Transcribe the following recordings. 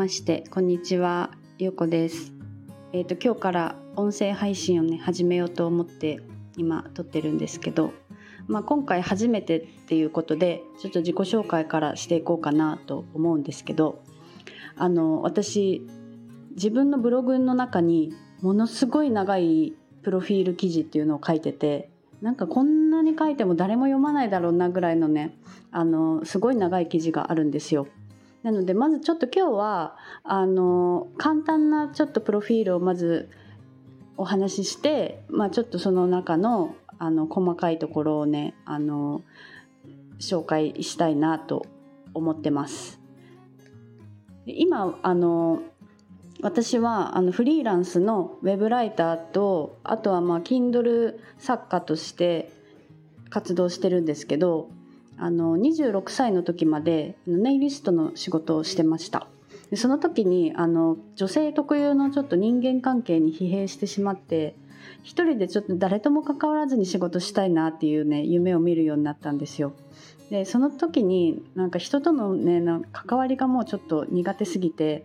ましてこんにちはゆうこですえっ、ー、と今日から音声配信をね始めようと思って今撮ってるんですけどまあ、今回初めてっていうことでちょっと自己紹介からしていこうかなと思うんですけどあの私自分のブログの中にものすごい長いプロフィール記事っていうのを書いててなんかこんなに書いても誰も読まないだろうなぐらいのねあのすごい長い記事があるんですよ。なのでまずちょっと今日はあの簡単なちょっとプロフィールをまずお話しして、まあ、ちょっとその中のあの細かいところをねあの紹介したいなと思ってます。今あの私はあのフリーランスのウェブライターとあとはまあ Kindle 作家として活動してるんですけどあの26歳の時までネイリストの仕事をしてました。でその時にあの女性特有のちょっと人間関係に疲弊してしまって一人でちょっと誰とも関わらずに仕事したいなっていうね夢を見るようになったんですよ。でその時になんか人とのね関わりがもうちょっと苦手すぎて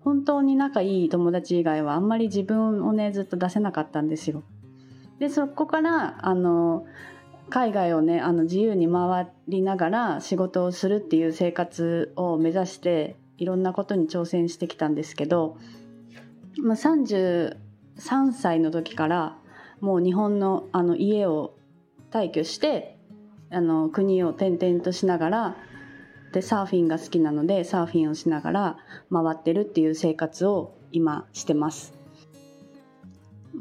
本当に仲いい友達以外はあんまり自分をねずっと出せなかったんですよ。でそこからあの海外をねあの自由に回りながら仕事をするっていう生活を目指していろんなことに挑戦してきたんですけど、まあ、33歳の時からもう日本のあの家を退去してあの国を転々としながらでサーフィンが好きなのでサーフィンをしながら回ってるっていう生活を今してます。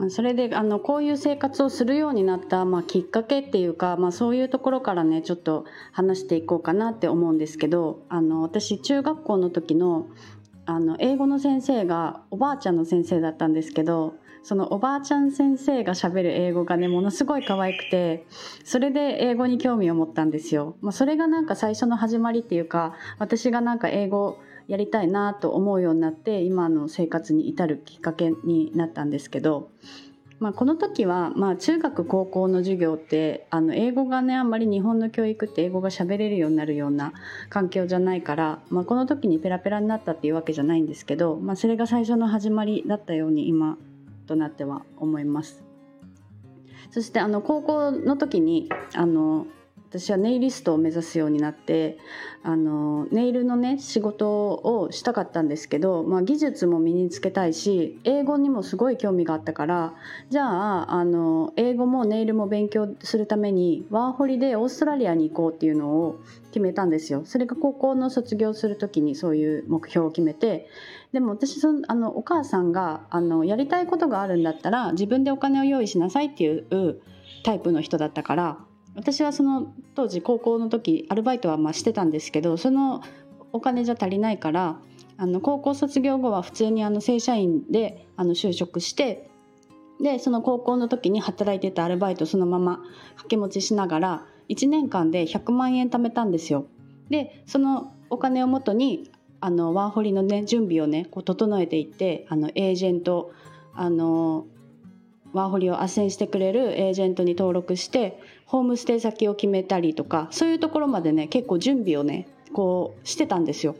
それであのこういう生活をするようになった、まあ、きっかけっていうか、まあ、そういうところからねちょっと話していこうかなって思うんですけどあの私中学校の時のあの英語の先生がおばあちゃんの先生だったんですけどそのおばあちゃん先生がしゃべる英語がねものすごい可愛くてそれで英語に興味を持ったんですよ。まあ、それがなんか最初の始まりっていうか私がなんか英語やりたいなと思うようになって今の生活に至るきっかけになったんですけど、まあ、この時は、まあ、中学高校の授業ってあの英語がねあんまり日本の教育って英語が喋れるようになるような環境じゃないから、まあ、この時にペラペラになったっていうわけじゃないんですけど、まあ、それが最初の始まりだったように今となっては思います。そしてあの高校の時にあの私はネイリストを目指すようになってあのネイルのね仕事をしたかったんですけど、まあ、技術も身につけたいし英語にもすごい興味があったからじゃああの英語もネイルも勉強するためにワーホリでオーストラリアに行こうっていうのを決めたんですよ。それが高校の卒業する時にそういう目標を決めてでも私そのあのお母さんがあのやりたいことがあるんだったら自分でお金を用意しなさいっていうタイプの人だったから私はその当時高校の時アルバイトはまあしてたんですけどそのお金じゃ足りないからあの高校卒業後は普通にあの正社員であの就職してでその高校の時に働いてたアルバイトそのまま掛け持ちしながら1年間で100万円貯めたんですよ。でそのお金をもとにあのワーホリのね準備をねこう整えていってあのエージェントあのワーホリを斡旋してくれるエージェントに登録してホームステイ先を決めたりとかそういうところまでね結構準備をねこうしてたんですよ。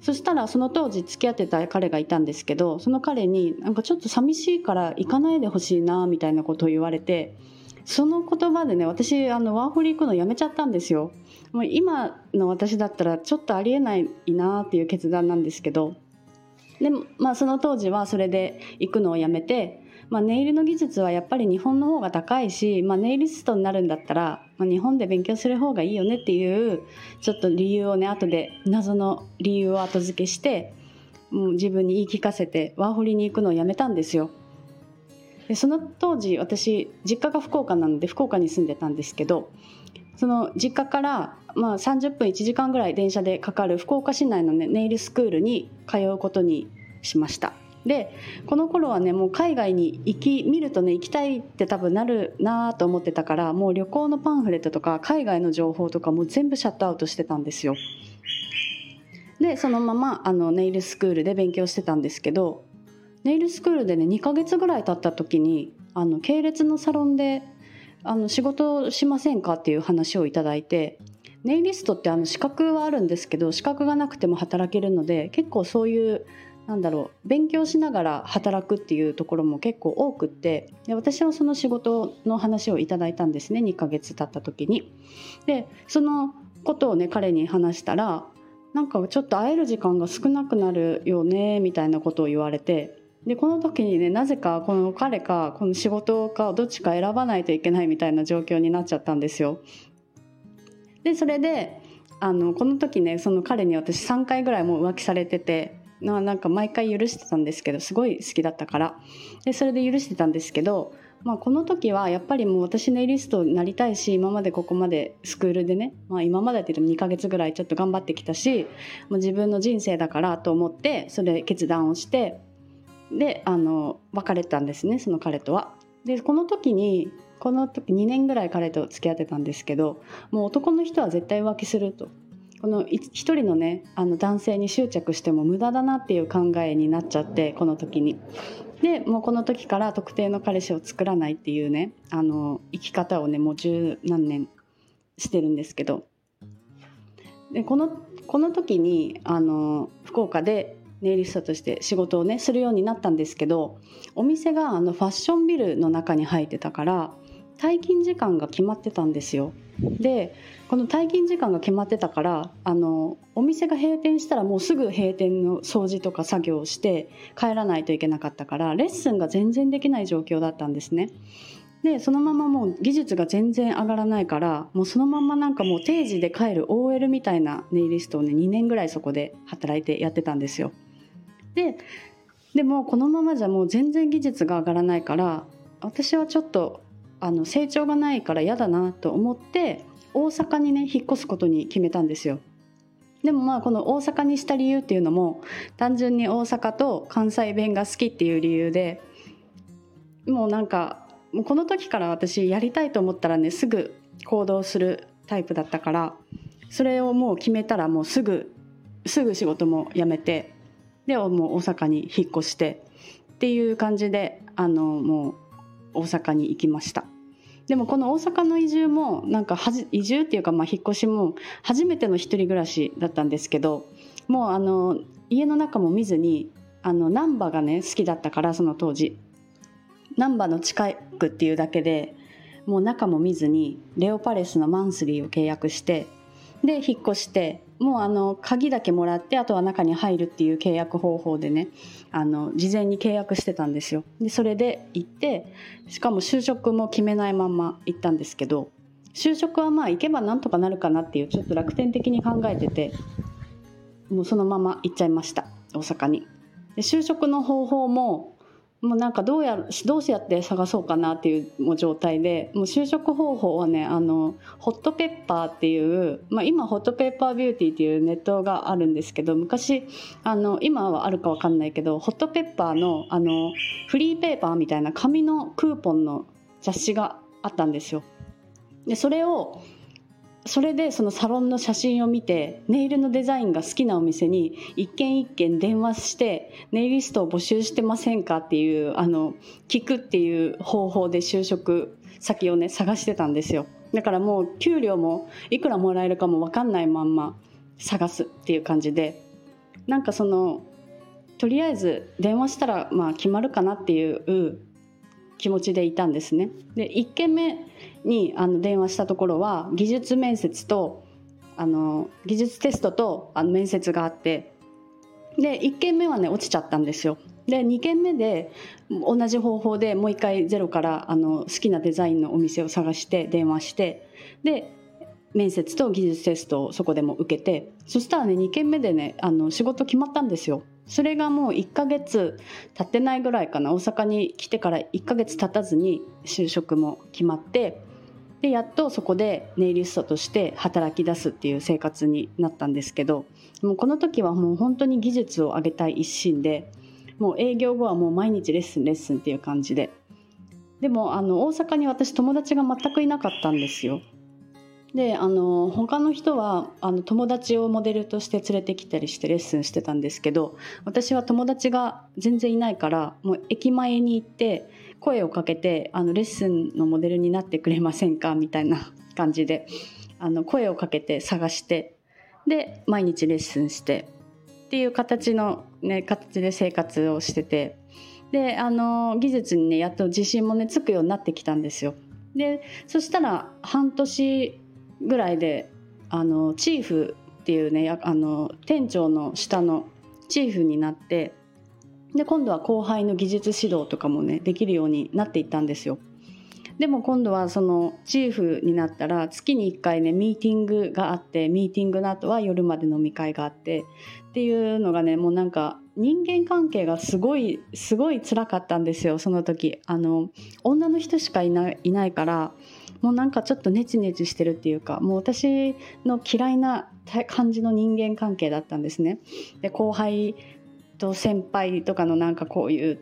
そしたらその当時付き合ってた彼がいたんですけどその彼になんかちょっと寂しいから行かないでほしいなみたいなことを言われてその言葉でね私あのワーホリ行くのやめちゃったんですよ。もう今の私だったらちょっとありえないなっていう決断なんですけどでもまあその当時はそれで行くのをやめてまあ、ネイルの技術はやっぱり日本の方が高いし、まあ、ネイリストになるんだったら、まあ、日本で勉強する方がいいよねっていうちょっと理由をね後で謎の理由を後付けしてもう自分に言い聞かせてワーホリに行くのをやめたんですよ。でその当時私実家が福岡なので福岡に住んでたんですけどその実家から、まあ、30分1時間ぐらい電車でかかる福岡市内の、ね、ネイルスクールに通うことにしました。でこの頃はねもう海外に行き見るとね行きたいって多分なるなと思ってたからもう旅行のパンフレットとか海外の情報とかも全部シャットアウトしてたんですよ。でそのままあのネイルスクールで勉強してたんですけどネイルスクールでね2ヶ月ぐらい経った時にあの系列のサロンであの仕事しませんかっていう話をいただいてネイリストってあの資格はあるんですけど資格がなくても働けるので結構そういうなんだろう勉強しながら働くっていうところも結構多くってで私はその仕事の話をいただいたんですね2ヶ月経った時に。でそのことをね彼に話したらなんかちょっと会える時間が少なくなるよねみたいなことを言われてでこの時にねなぜかこの彼かこの仕事かどっちか選ばないといけないみたいな状況になっちゃったんですよ。でそれであのこの時ねその彼に私3回ぐらいもう浮気されててななんか毎回許してたんですけどすごい好きだったからでそれで許してたんですけど、まあ、この時はやっぱりもう私ネイリストになりたいし今までここまでスクールでね、まあ、今までって言っても2ヶ月ぐらいちょっと頑張ってきたしもう自分の人生だからと思ってそれ決断をしてであの別れたんですねその彼とは。でこの時にこの時2年ぐらい彼と付き合ってたんですけどもう男の人は絶対浮気するとこの一人のねあの男性に執着しても無駄だなっていう考えになっちゃってこの時に。でもうこの時から特定の彼氏を作らないっていうねあの生き方をねもう十何年してるんですけどでこのこの時にあの福岡でネイリストとして仕事をねするようになったんですけどお店があのファッションビルの中に入ってたから退勤時間が決まってたんですよ。でこの退勤時間が決まってたからあのお店が閉店したらもうすぐ閉店の掃除とか作業をして帰らないといけなかったからレッスンが全然できない状況だったんですね。でそのままもう技術が全然上がらないからもうそのままなんかもう定時で帰る OL みたいなネイリストをね2年ぐらいそこで働いてやってたんですよ。ででもこのままじゃもう全然技術が上がらないから私はちょっとあの成長がないから嫌だなと思って大阪にね引っ越すことに決めたんですよ。でもまあこの大阪にした理由っていうのも単純に大阪と関西弁が好きっていう理由でもうなんかもうこの時から私やりたいと思ったらねすぐ行動するタイプだったからそれをもう決めたらもうすぐすぐ仕事も辞めてでもう大阪に引っ越してっていう感じであのもう大阪に行きましたでもこの大阪の移住もなんかはじ移住っていうかまあ引っ越しも初めての一人暮らしだったんですけどもうあの家の中も見ずにあの難波がね好きだったからその当時。難波の近くっていうだけでもう中も見ずにレオパレスのマンスリーを契約してで引っ越してもうあの鍵だけもらってあとは中に入るっていう契約方法でねあの事前に契約してたんですよ。でそれで行ってしかも就職も決めないまま行ったんですけど就職はまあ行けばなんとかなるかなっていうちょっと楽天的に考えててもうそのまま行っちゃいました。大阪に。で就職の方法ももうなんかどうやどうやって探そうかなっていう状態でもう就職方法はねあのホットペッパーっていう、まあ、今ホットペッパービューティーっていうネットがあるんですけど昔あの今はあるか分かんないけどホットペッパーのあのフリーペーパーみたいな紙のクーポンの雑誌があったんですよ。でそれをそれでそのサロンの写真を見てネイルのデザインが好きなお店に一軒一軒電話してネイリストを募集してませんかっていうあの聞くっていう方法で就職先をね探してたんですよ。だからもう給料もいくらもらえるかも分かんないまんま探すっていう感じで。なんかそのとりあえず電話したらまあ決まるかなっていう気持ちでいたんですね。で1件目にあの電話したところは技術面接とあの技術テストとあの面接があってで1件目はね落ちちゃったんですよ。で2件目で同じ方法でもう一回ゼロからあの好きなデザインのお店を探して電話してで面接と技術テストをそこでも受けてそしたらね2件目でねあの仕事決まったんですよ。それがもう1ヶ月経ってないぐらいかな。大阪に来てから1ヶ月経たずに就職も決まってでやっとそこでネイリストとして働き出すっていう生活になったんですけどもうこの時はもう本当に技術を上げたい一心でもう営業後はもう毎日レッスンレッスンっていう感じで。でもあの大阪に私友達が全くいなかったんですよ。であの他の人はあの友達をモデルとして連れてきたりしてレッスンしてたんですけど私は友達が全然いないからもう駅前に行って声をかけてあのレッスンのモデルになってくれませんか？みたいな感じであの声をかけて探してで毎日レッスンしてっていう形の、ね、形で生活をしててであの技術にねやっと自信もねつくようになってきたんですよ。でそしたら半年ぐらいであのチーフっていうねあの店長の下のチーフになってで今度は後輩の技術指導とかもねできるようになっていったんですよ。でも今度はそのチーフになったら月に1回ねミーティングがあってミーティングの後は夜まで飲み会があってっていうのがねもうなんか人間関係がすごいすごい辛かったんですよその時あの女の人しかいないいないからもうなんかちょっとネチネチしてるっていうかもう私の嫌いな感じの人間関係だったんですね。で後輩と先輩とかのなんかこういう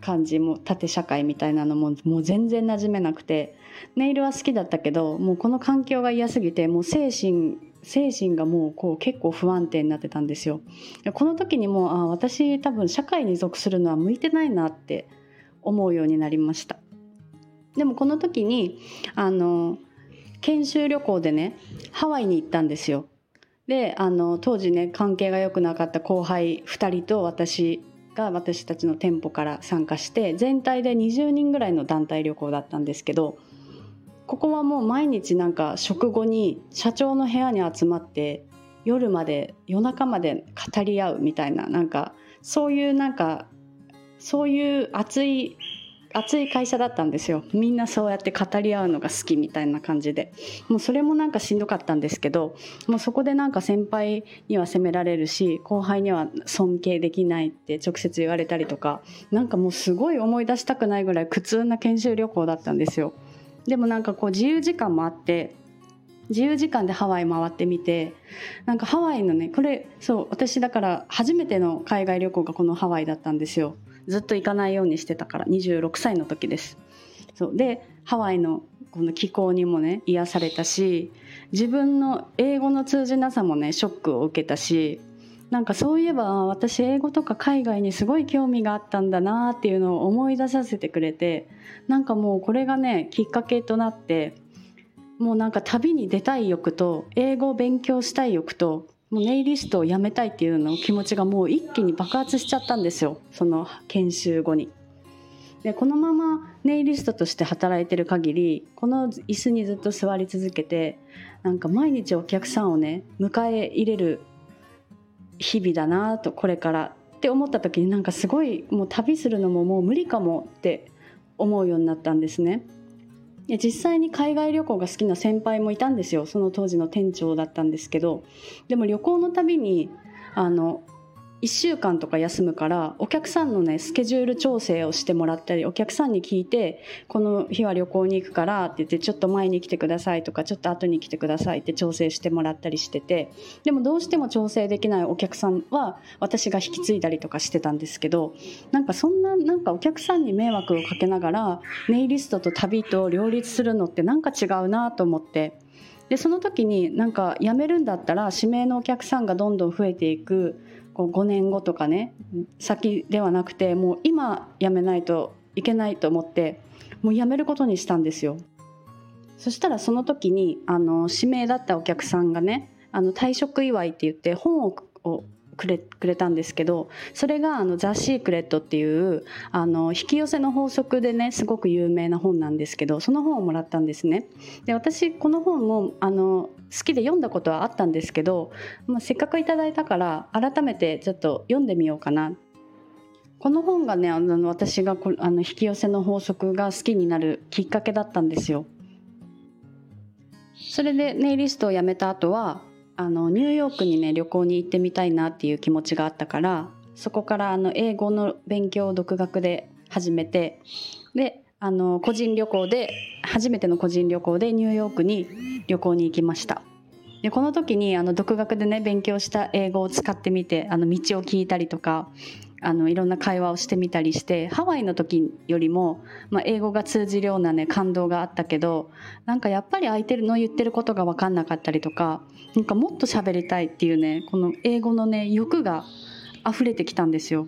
感じも縦社会みたいなのももう全然馴染めなくてネイルは好きだったけどもうこの環境が嫌すぎてもう精神精神がもうこう結構不安定になってたんですよ。この時にもあ私多分社会に属するのは向いてないなって思うようになりました。でもこの時にあの研修旅行でねハワイに行ったんですよ。であの当時ね関係が良くなかった後輩2人と私が私たちの店舗から参加して全体で20人ぐらいの団体旅行だったんですけどここはもう毎日なんか食後に社長の部屋に集まって夜まで夜中まで語り合うみたいななんかそういうなんかそういう熱い熱い会社だったんですよ。みんなそうやって語り合うのが好きみたいな感じで。もうそれもなんかしんどかったんですけどもうそこでなんか先輩には責められるし後輩には尊敬できないって直接言われたりとかなんかもうすごい思い出したくないぐらい苦痛な研修旅行だったんですよ。でもなんかこう自由時間もあって自由時間でハワイ回ってみてなんかハワイのねこれそう私だから初めての海外旅行がこのハワイだったんですよ。ずっと行かないようにしてたから26歳の時です。そう。でハワイのこの気候にもね癒されたし自分の英語の通じなさもねショックを受けたしなんかそういえば私英語とか海外にすごい興味があったんだなっていうのを思い出させてくれてなんかもうこれがねきっかけとなってもうなんか旅に出たい欲と英語を勉強したい欲ともうネイリストを辞めたいっていうの気持ちがもう一気に爆発しちゃったんですよその研修後に。でこのままネイリストとして働いてる限りこの椅子にずっと座り続けてなんか毎日お客さんをね迎え入れる日々だなとこれからって思った時になんかすごいもう旅するのももう無理かもって思うようになったんですね。で実際に海外旅行が好きな先輩もいたんですよ。その当時の店長だったんですけど。でも旅行のたびにあの1週間とか休むからお客さんのねスケジュール調整をしてもらったりお客さんに聞いてこの日は旅行に行くからって言ってちょっと前に来てくださいとかちょっと後に来てくださいって調整してもらったりしててでもどうしても調整できないお客さんは私が引き継いだりとかしてたんですけどなんかそんななんかお客さんに迷惑をかけながらネイリストと旅と両立するのってなんか違うなと思って。でその時になんか辞めるんだったら指名のお客さんがどんどん増えていくこう5年後とかね先ではなくてもう今辞めないといけないと思ってもう辞めることにしたんですよ。そしたらその時にあの指名だったお客さんがねあの退職祝いって言って本をくれくれたんですけどそれがあの「ザ・シークレット」っていうあの引き寄せの法則でねすごく有名な本なんですけどその本をもらったんですね。で私この本もあの好きで読んだことはあったんですけど、まあ、せっかくいただいたから改めてちょっと読んでみようかなこの本がねあの私があの引き寄せの法則が好きになるきっかけだったんですよ。それでネイリストを辞めた後はあのニューヨークにね旅行に行ってみたいなっていう気持ちがあったからそこからあの英語の勉強を独学で始めてであの個人旅行で初めての個人旅行でニューヨークに旅行に行きました。でこの時にあの独学でね勉強した英語を使ってみてあの道を聞いたりとかあのいろんな会話をしてみたりしてハワイの時よりも、まあ、英語が通じるようなね感動があったけどなんかやっぱり相手の言ってることが分かんなかったりとかなんかもっと喋りたいっていうねこの英語のね欲が溢れてきたんですよ。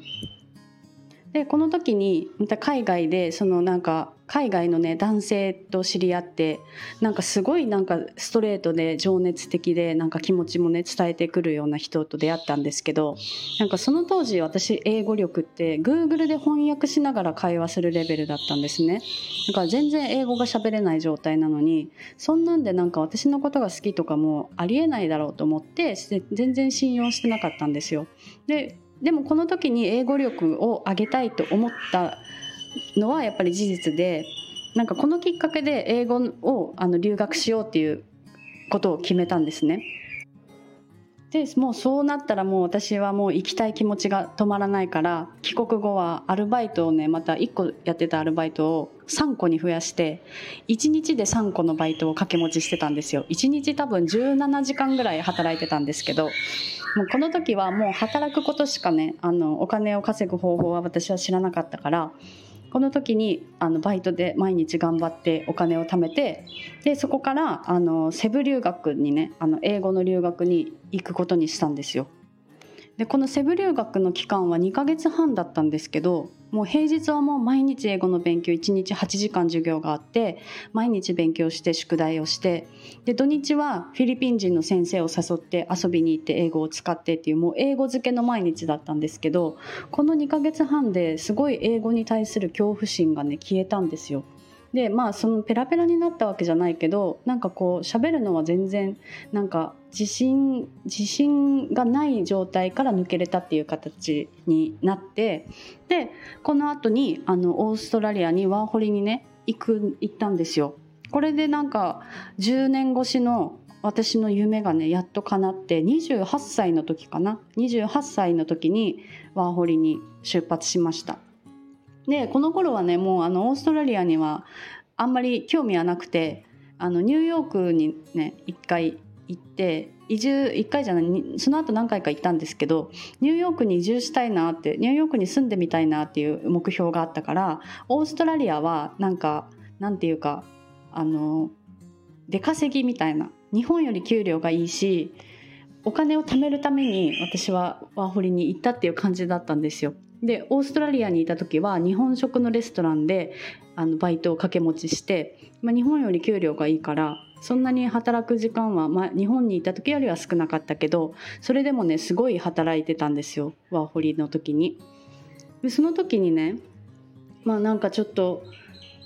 でこの時にまた海外でそのなんか海外のね男性と知り合ってなんかすごいなんかストレートで情熱的でなんか気持ちもね伝えてくるような人と出会ったんですけどなんかその当時私英語力って Google で翻訳しながら会話するレベルだったんですね。だから全然英語が喋れない状態なのにそんなんでなんか私のことが好きとかもありえないだろうと思って全然信用してなかったんですよ。ででもこの時に英語力を上げたいと思ったのはやっぱり事実でなんかこのきっかけで英語をあの留学しようっていうことを決めたんですね。でもうそうなったらもう私はもう行きたい気持ちが止まらないから帰国後はアルバイトをねまた1個やってたアルバイトを3個に増やして1日で3個のバイトを掛け持ちしてたんですよ。1日多分17時間ぐらい働いてたんですけどもうこの時はもう働くことしかねあのお金を稼ぐ方法は私は知らなかったからこの時にあのバイトで毎日頑張ってお金を貯めてでそこからあのセブ留学にねあの英語の留学に行くことにしたんですよ。でこのセブ留学の期間は2ヶ月半だったんですけどもう平日はもう毎日英語の勉強1日8時間授業があって毎日勉強して宿題をしてで土日はフィリピン人の先生を誘って遊びに行って英語を使ってっていうもう英語漬けの毎日だったんですけどこの2ヶ月半ですごい英語に対する恐怖心がね消えたんですよ。でまあそのペラペラになったわけじゃないけどなんかこう喋るのは全然なんか自信自信がない状態から抜けれたっていう形になってでこの後にあのオーストラリアにワーホリにね行く行ったんですよ。これでなんか10年越しの私の夢がねやっと叶って28歳の時かな？28歳の時にワーホリに出発しましたでこの頃はねもうあのオーストラリアにはあんまり興味はなくてあのニューヨークにね一回行って移住1回じゃないその後何回か行ったんですけどニューヨークに移住したいなってニューヨークに住んでみたいなっていう目標があったからオーストラリアはなんかなんていうかあの出稼ぎみたいな日本より給料がいいしお金を貯めるために私はワーホリに行ったっていう感じだったんですよ。でオーストラリアにいた時は日本食のレストランであのバイトを掛け持ちして、まあ、日本より給料がいいからそんなに働く時間は、まあ、日本にいた時よりは少なかったけどそれでもねすごい働いてたんですよワーホリの時に。でその時にねまあなんかちょっと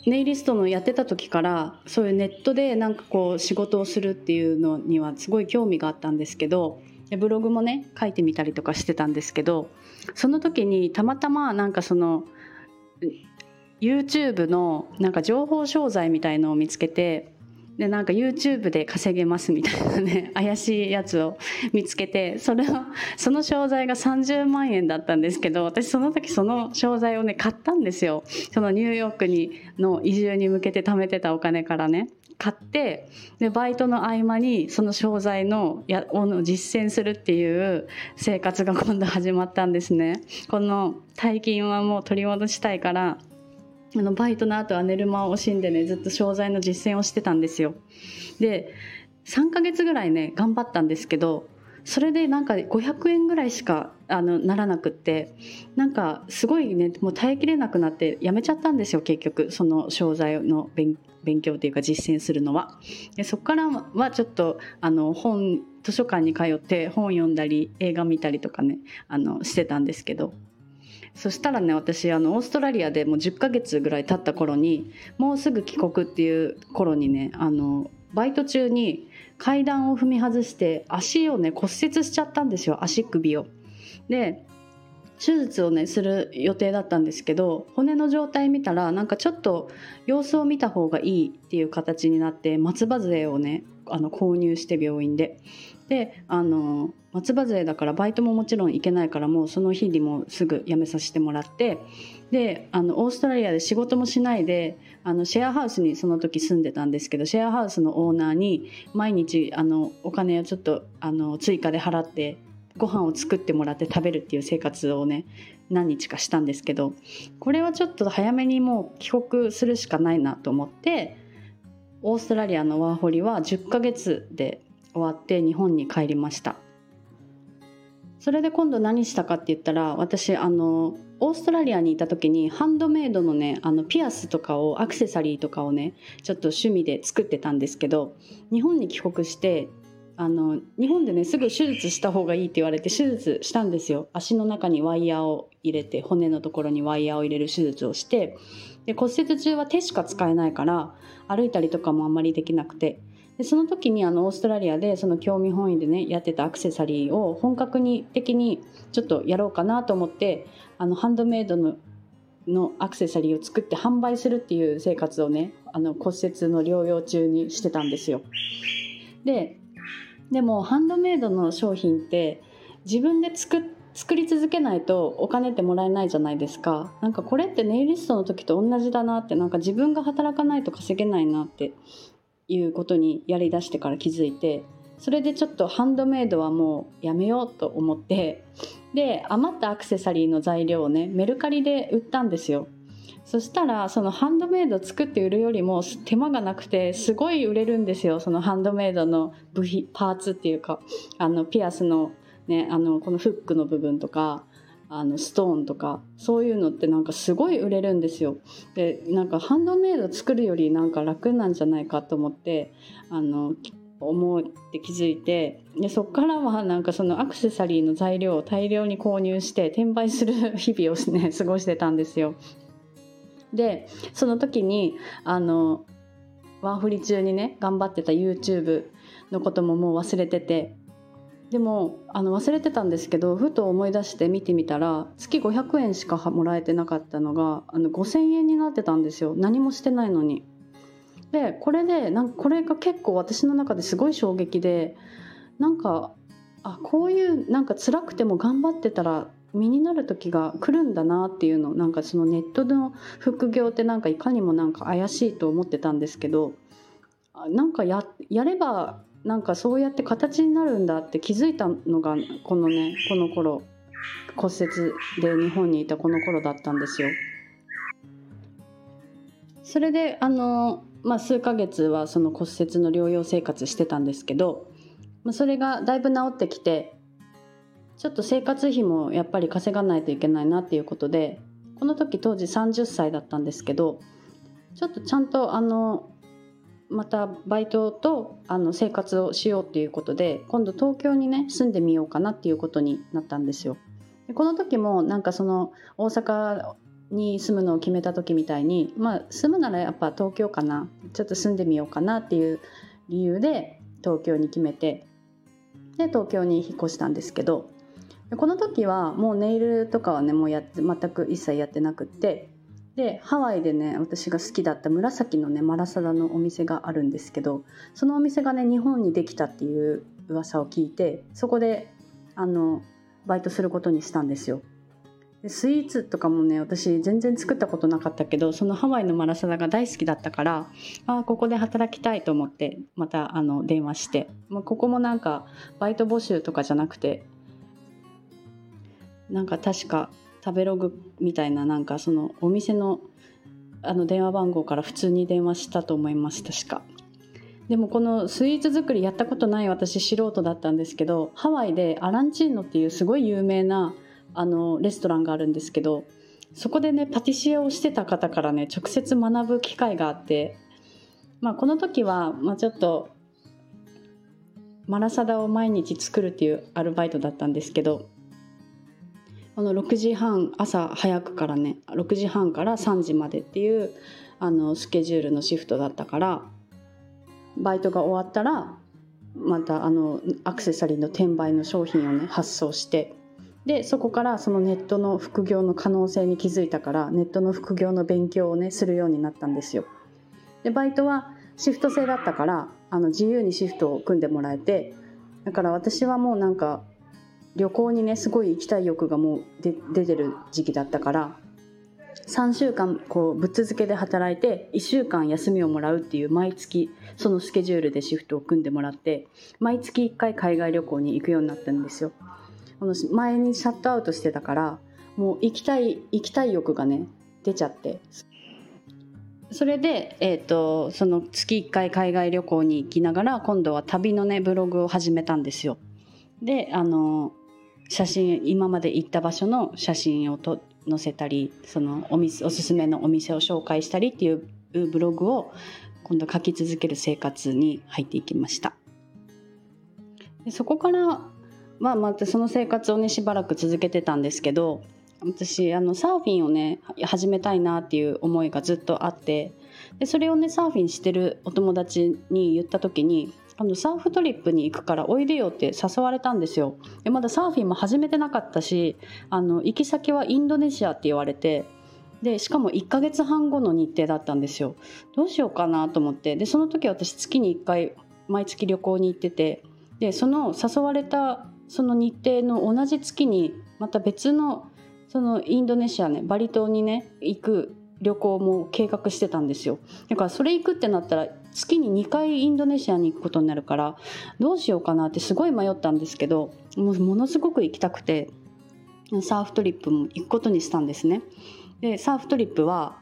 ネイリストのやってた時からそういうネットでなんかこう仕事をするっていうのにはすごい興味があったんですけどブログもね書いてみたりとかしてたんですけどその時にたまたまなんかその YouTube のなんか情報商材みたいのを見つけてでなんか YouTube で稼げますみたいなね 怪しいやつを見つけてそれをその商材が30万円だったんですけど私その時その商材をね買ったんですよ。そのニューヨークにの移住に向けて貯めてたお金からね。買ってでバイトの合間にその商材のやを実践するっていう生活が今度始まったんですね。この大金はもう取り戻したいからあのバイトの後は寝る間を惜しんでねずっと商材の実践をしてたんですよで3ヶ月ぐらいね頑張ったんですけどそれでなんか500円ぐらいしかあのならなくってなんかすごいねもう耐えきれなくなってやめちゃったんですよ結局その商材の勉勉強というか実践するのは。でそこからはちょっとあの本図書館に通って本読んだり映画見たりとかねあのしてたんですけどそしたらね私あのオーストラリアでもう10ヶ月ぐらい経った頃にもうすぐ帰国っていう頃にねあのバイト中に階段を踏み外して足をね骨折しちゃったんですよ足首を。で手術をねする予定だったんですけど骨の状態見たらなんかちょっと様子を見た方がいいっていう形になって松葉杖をねあの購入して病院でであの松葉杖だからバイトももちろん行けないからもうその日にもすぐ辞めさせてもらってであのオーストラリアで仕事もしないであのシェアハウスにその時住んでたんですけどシェアハウスのオーナーに毎日あのお金をちょっとあの追加で払ってご飯を作ってもらって食べるっていう生活をね何日かしたんですけどこれはちょっと早めにもう帰国するしかないなと思ってオーストラリアのワーホリは10ヶ月で終わって日本に帰りました。それで今度何したかって言ったら私あのオーストラリアにいた時にハンドメイドのねあのピアスとかをアクセサリーとかをねちょっと趣味で作ってたんですけど日本に帰国してあの日本でねすぐ手術した方がいいって言われて手術したんですよ。足の中にワイヤーを入れて骨のところにワイヤーを入れる手術をしてで骨折中は手しか使えないから歩いたりとかもあんまりできなくてでその時にあのオーストラリアでその興味本位でねやってたアクセサリーを本格に的にちょっとやろうかなと思ってあのハンドメイドののアクセサリーを作って販売するっていう生活をねあの骨折の療養中にしてたんですよ。ででもハンドメイドの商品って自分で作作り続けないとお金ってもらえないじゃないですかなんかこれってネイリストの時と同じだなってなんか自分が働かないと稼げないなっていうことにやりだしてから気づいてそれでちょっとハンドメイドはもうやめようと思ってで余ったアクセサリーの材料をねメルカリで売ったんですよ。そしたらそのハンドメイド作って売るよりも手間がなくてすごい売れるんですよそのハンドメイドの部品パーツっていうかあのピアスの,、ね、あのこのフックの部分とか。あのストーンとかそういうのってなんかすごい売れるんですよ。でなんかハンドメイド作るよりなんか楽なんじゃないかと思ってあの思って気づいてでそっからはなんかそのアクセサリーの材料を大量に購入して転売する 日々をね過ごしてたんですよ。でその時にあのワーフリ中にね頑張ってた YouTube のことももう忘れててでもあの忘れてたんですけどふと思い出して見てみたら月500円しかもらえてなかったのがあの5000円になってたんですよ何もしてないのに。でこれでなんこれが結構私の中ですごい衝撃でなんかあこういうなんか辛くても頑張ってたら身になる時が来るんだなっていうのなんかそのネットの副業ってなんかいかにもなんか怪しいと思ってたんですけどなんかややればなんかそうやって形になるんだって気づいたのがこのねこの頃骨折で日本にいたこの頃だったんですよ。それであの、まあ、数ヶ月はその骨折の療養生活してたんですけど、まあ、それがだいぶ治ってきてちょっと生活費もやっぱり稼がないといけないなっていうことでこの時当時30歳だったんですけどちょっとちゃんとあのまたバイトとあの生活をしようっていうことで今度東京にね住んでみようかなっていうことになったんですよ。でこの時もなんかその大阪に住むのを決めた時みたいにまあ住むならやっぱ東京かなちょっと住んでみようかなっていう理由で東京に決めてで東京に引っ越したんですけどこの時はもうネイルとかはねもうやって全く一切やってなくってでハワイでね私が好きだった紫のねマラサダのお店があるんですけどそのお店がね日本にできたっていう噂を聞いてそこであのバイトすることにしたんですよ。でスイーツとかもね私全然作ったことなかったけどそのハワイのマラサダが大好きだったからあここで働きたいと思ってまたあの電話して、まあ、ここもなんかバイト募集とかじゃなくてなんか確か食べログみたいななんかそのお店のあの電話番号から普通に電話したと思います確か。でもこのスイーツ作りやったことない私素人だったんですけどハワイでアランチーノっていうすごい有名なあのレストランがあるんですけどそこでねパティシエをしてた方からね直接学ぶ機会があってまあこの時は、まあ、ちょっとマラサダを毎日作るっていうアルバイトだったんですけどこの6時半朝早くからね6時半から3時までっていうあのスケジュールのシフトだったからバイトが終わったらまたあのアクセサリーの転売の商品をね発送してでそこからそのネットの副業の可能性に気づいたからネットの副業の勉強をねするようになったんですよ。でバイトはシフト制だったからあの自由にシフトを組んでもらえてだから私はもうなんか旅行にねすごい行きたい欲がもう出てる時期だったから3週間こうぶっ続けで働いて1週間休みをもらうっていう毎月そのスケジュールでシフトを組んでもらって毎月1回海外旅行に行くようになったんですよ。この前にシャットアウトしてたからもう行きたい行きたい欲がね出ちゃってそれで、えーとその月1回海外旅行に行きながら今度は旅のねブログを始めたんですよ。であの写真今まで行った場所の写真をと載せたりそのお店おすすめのお店を紹介したりっていうブログを今度書き続ける生活に入っていきました。でそこからまあまたその生活をねしばらく続けてたんですけど私あのサーフィンをね始めたいなっていう思いがずっとあってでそれをねサーフィンしてるお友達に言った時にあのサーフトリップに行くからおいでよって誘われたんですよ。でまだサーフィンも始めてなかったしあの行き先はインドネシアって言われて。でしかも1ヶ月半後の日程だったんですよ。どうしようかなと思って。でその時私月に1回毎月旅行に行ってて。でその誘われたその日程の同じ月にまた別のそのインドネシアねバリ島にね行く旅行も計画してたんですよ。だからそれ行くってなったら月に2回インドネシアに行くことになるからどうしようかなってすごい迷ったんですけどもうものすごく行きたくてサーフトリップも行くことにしたんですね。でサーフトリップは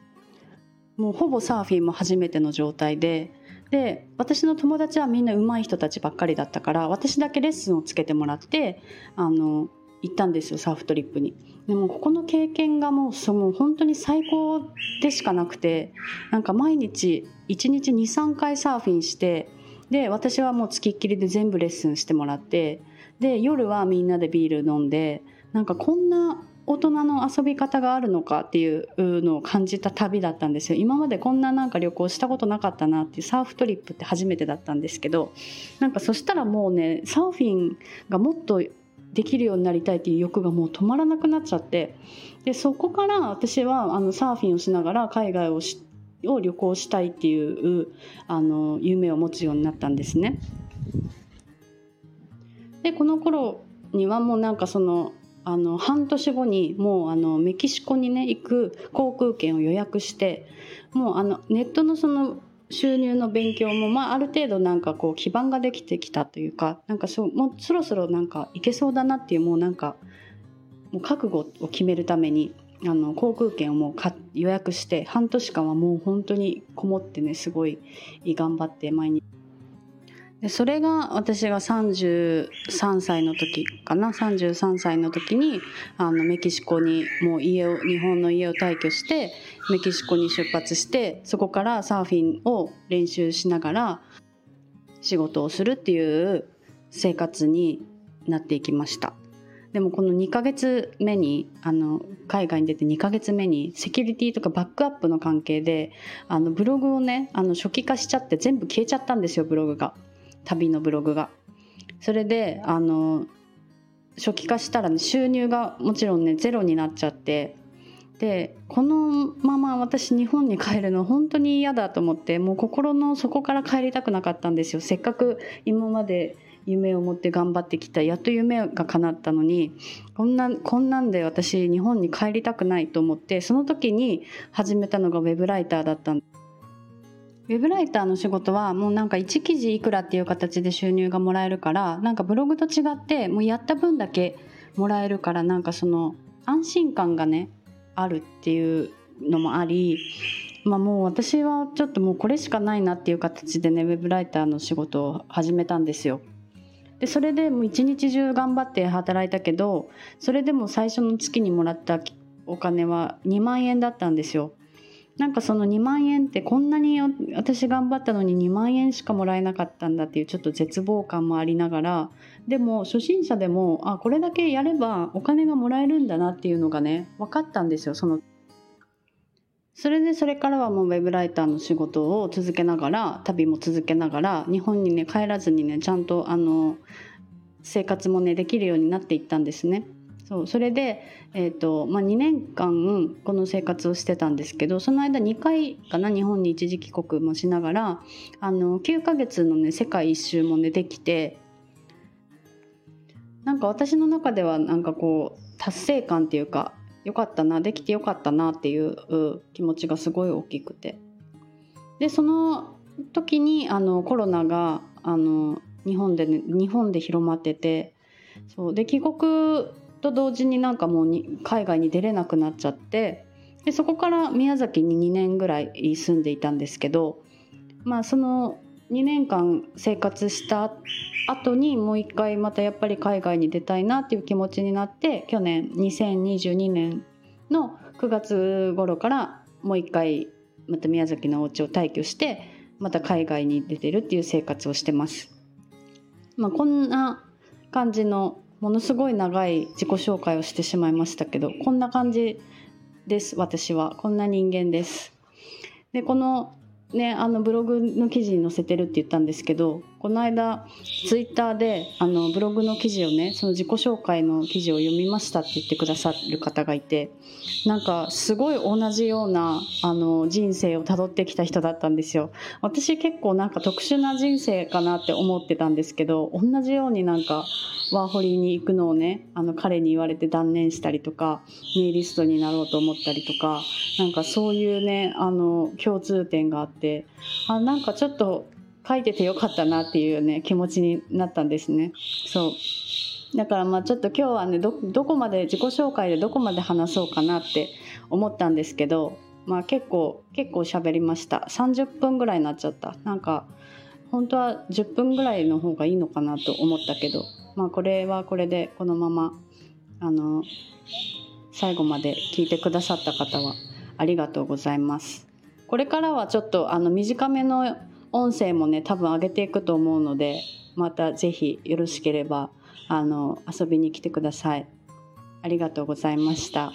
もうほぼサーフィンも初めての状態でで私の友達はみんな上手い人たちばっかりだったから私だけレッスンをつけてもらってあの行ったんですよサーフトリップに。でもここの経験がもうその本当に最高でしかなくてなんか毎日1日23回サーフィンしてで私はもうつきっきりで全部レッスンしてもらってで夜はみんなでビール飲んでなんかこんな大人の遊び方があるのかっていうのを感じた旅だったんですよ。今までこんななんか旅行したことなかったなっていうサーフトリップって初めてだったんですけどなんかそしたらもうねサーフィンがもっとできるようになりたいっていう欲がもう止まらなくなっちゃってでそこから私はあのサーフィンをしながら海外をしを旅行したいっていうあの夢を持つようになったんですね。でこの頃にはもうなんかそのあの半年後にもうあのメキシコにね行く航空券を予約してもうあのネットのその収入の勉強も、まあ、ある程度なんかこう基盤ができてきたというかなんかそもうそろそろなんかいけそうだなっていうもうなんかもう覚悟を決めるためにあの航空券をもう予約して半年間はもう本当にこもってねすごい頑張って毎日でそれが私が33歳の時かな33歳の時にあのメキシコにもう家を日本の家を退去してメキシコに出発してそこからサーフィンを練習しながら仕事をするっていう生活になっていきましたでもこの2ヶ月目にあの海外に出て2ヶ月目にセキュリティとかバックアップの関係であのブログをねあの初期化しちゃって全部消えちゃったんですよブログが。旅のブログが。それであの初期化したら、ね、収入がもちろんねゼロになっちゃってでこのまま私日本に帰るの本当に嫌だと思ってもう心の底から帰りたくなかったんですよせっかく今まで夢を持って頑張ってきたやっと夢が叶ったのにこんなこんなんで私日本に帰りたくないと思ってその時に始めたのがウェブライターだったんです。ウェブライターの仕事はもうなんか1記事いくらっていう形で収入がもらえるからなんかブログと違ってもうやった分だけもらえるからなんかその安心感がねあるっていうのもありまあもう私はちょっともうこれしかないなっていう形でねウェブライターの仕事を始めたんですよ。でそれでもう一日中頑張って働いたけどそれでも最初の月にもらったお金は2万円だったんですよ。なんかその2万円ってこんなに私頑張ったのに2万円しかもらえなかったんだっていうちょっと絶望感もありながらでも初心者でもあこれだけやればお金がもらえるんだなっていうのがね分かったんですよそのそれでそれからはもうウェブライターの仕事を続けながら旅も続けながら日本にね帰らずにねちゃんとあの生活もねできるようになっていったんですね。そうそれで、えーとまあ、2年間この生活をしてたんですけどその間2回かな日本に一時帰国もしながらあの9ヶ月のね世界一周もねできてなんか私の中ではなんかこう達成感っていうかよかったなできてよかったなっていう気持ちがすごい大きくて。でその時にあのコロナがあの日本で、ね、日本で広まっててそうで帰国と同時になんかもうに海外に出れなくなっちゃってでそこから宮崎に2年ぐらい住んでいたんですけどまあその2年間生活した後にもう一回またやっぱり海外に出たいなっていう気持ちになって去年2022年の9月頃からもう一回また宮崎のお家を退去してまた海外に出てるっていう生活をしてます。まあ、こんな感じのものすごい長い自己紹介をしてしまいましたけどこんな感じです私はこんな人間です。でこのね、あのブログの記事に載せてるって言ったんですけどこの間ツイッターであのブログの記事をねその自己紹介の記事を読みましたって言ってくださる方がいてなんかすごい同じようなあの人生をたどってきた人だったんですよ。私結構なんか特殊な人生かなって思ってたんですけど同じようになんかワーホリに行くのをねあの彼に言われて断念したりとかネイリストになろうと思ったりとかなんかそういうねあの共通点があってあなんかちょっと書いててよかったなっていうね気持ちになったんですね。そうだからまあちょっと今日はねどこまで自己紹介でどこまで話そうかなって思ったんですけどまあ結構結構喋りました30分ぐらいになっちゃったなんか本当は10分ぐらいの方がいいのかなと思ったけどまあこれはこれでこのままあの最後まで聞いてくださった方はありがとうございます。これからはちょっとあの短めの音声もね多分上げていくと思うのでまた是非よろしければあの遊びに来てください。ありがとうございました。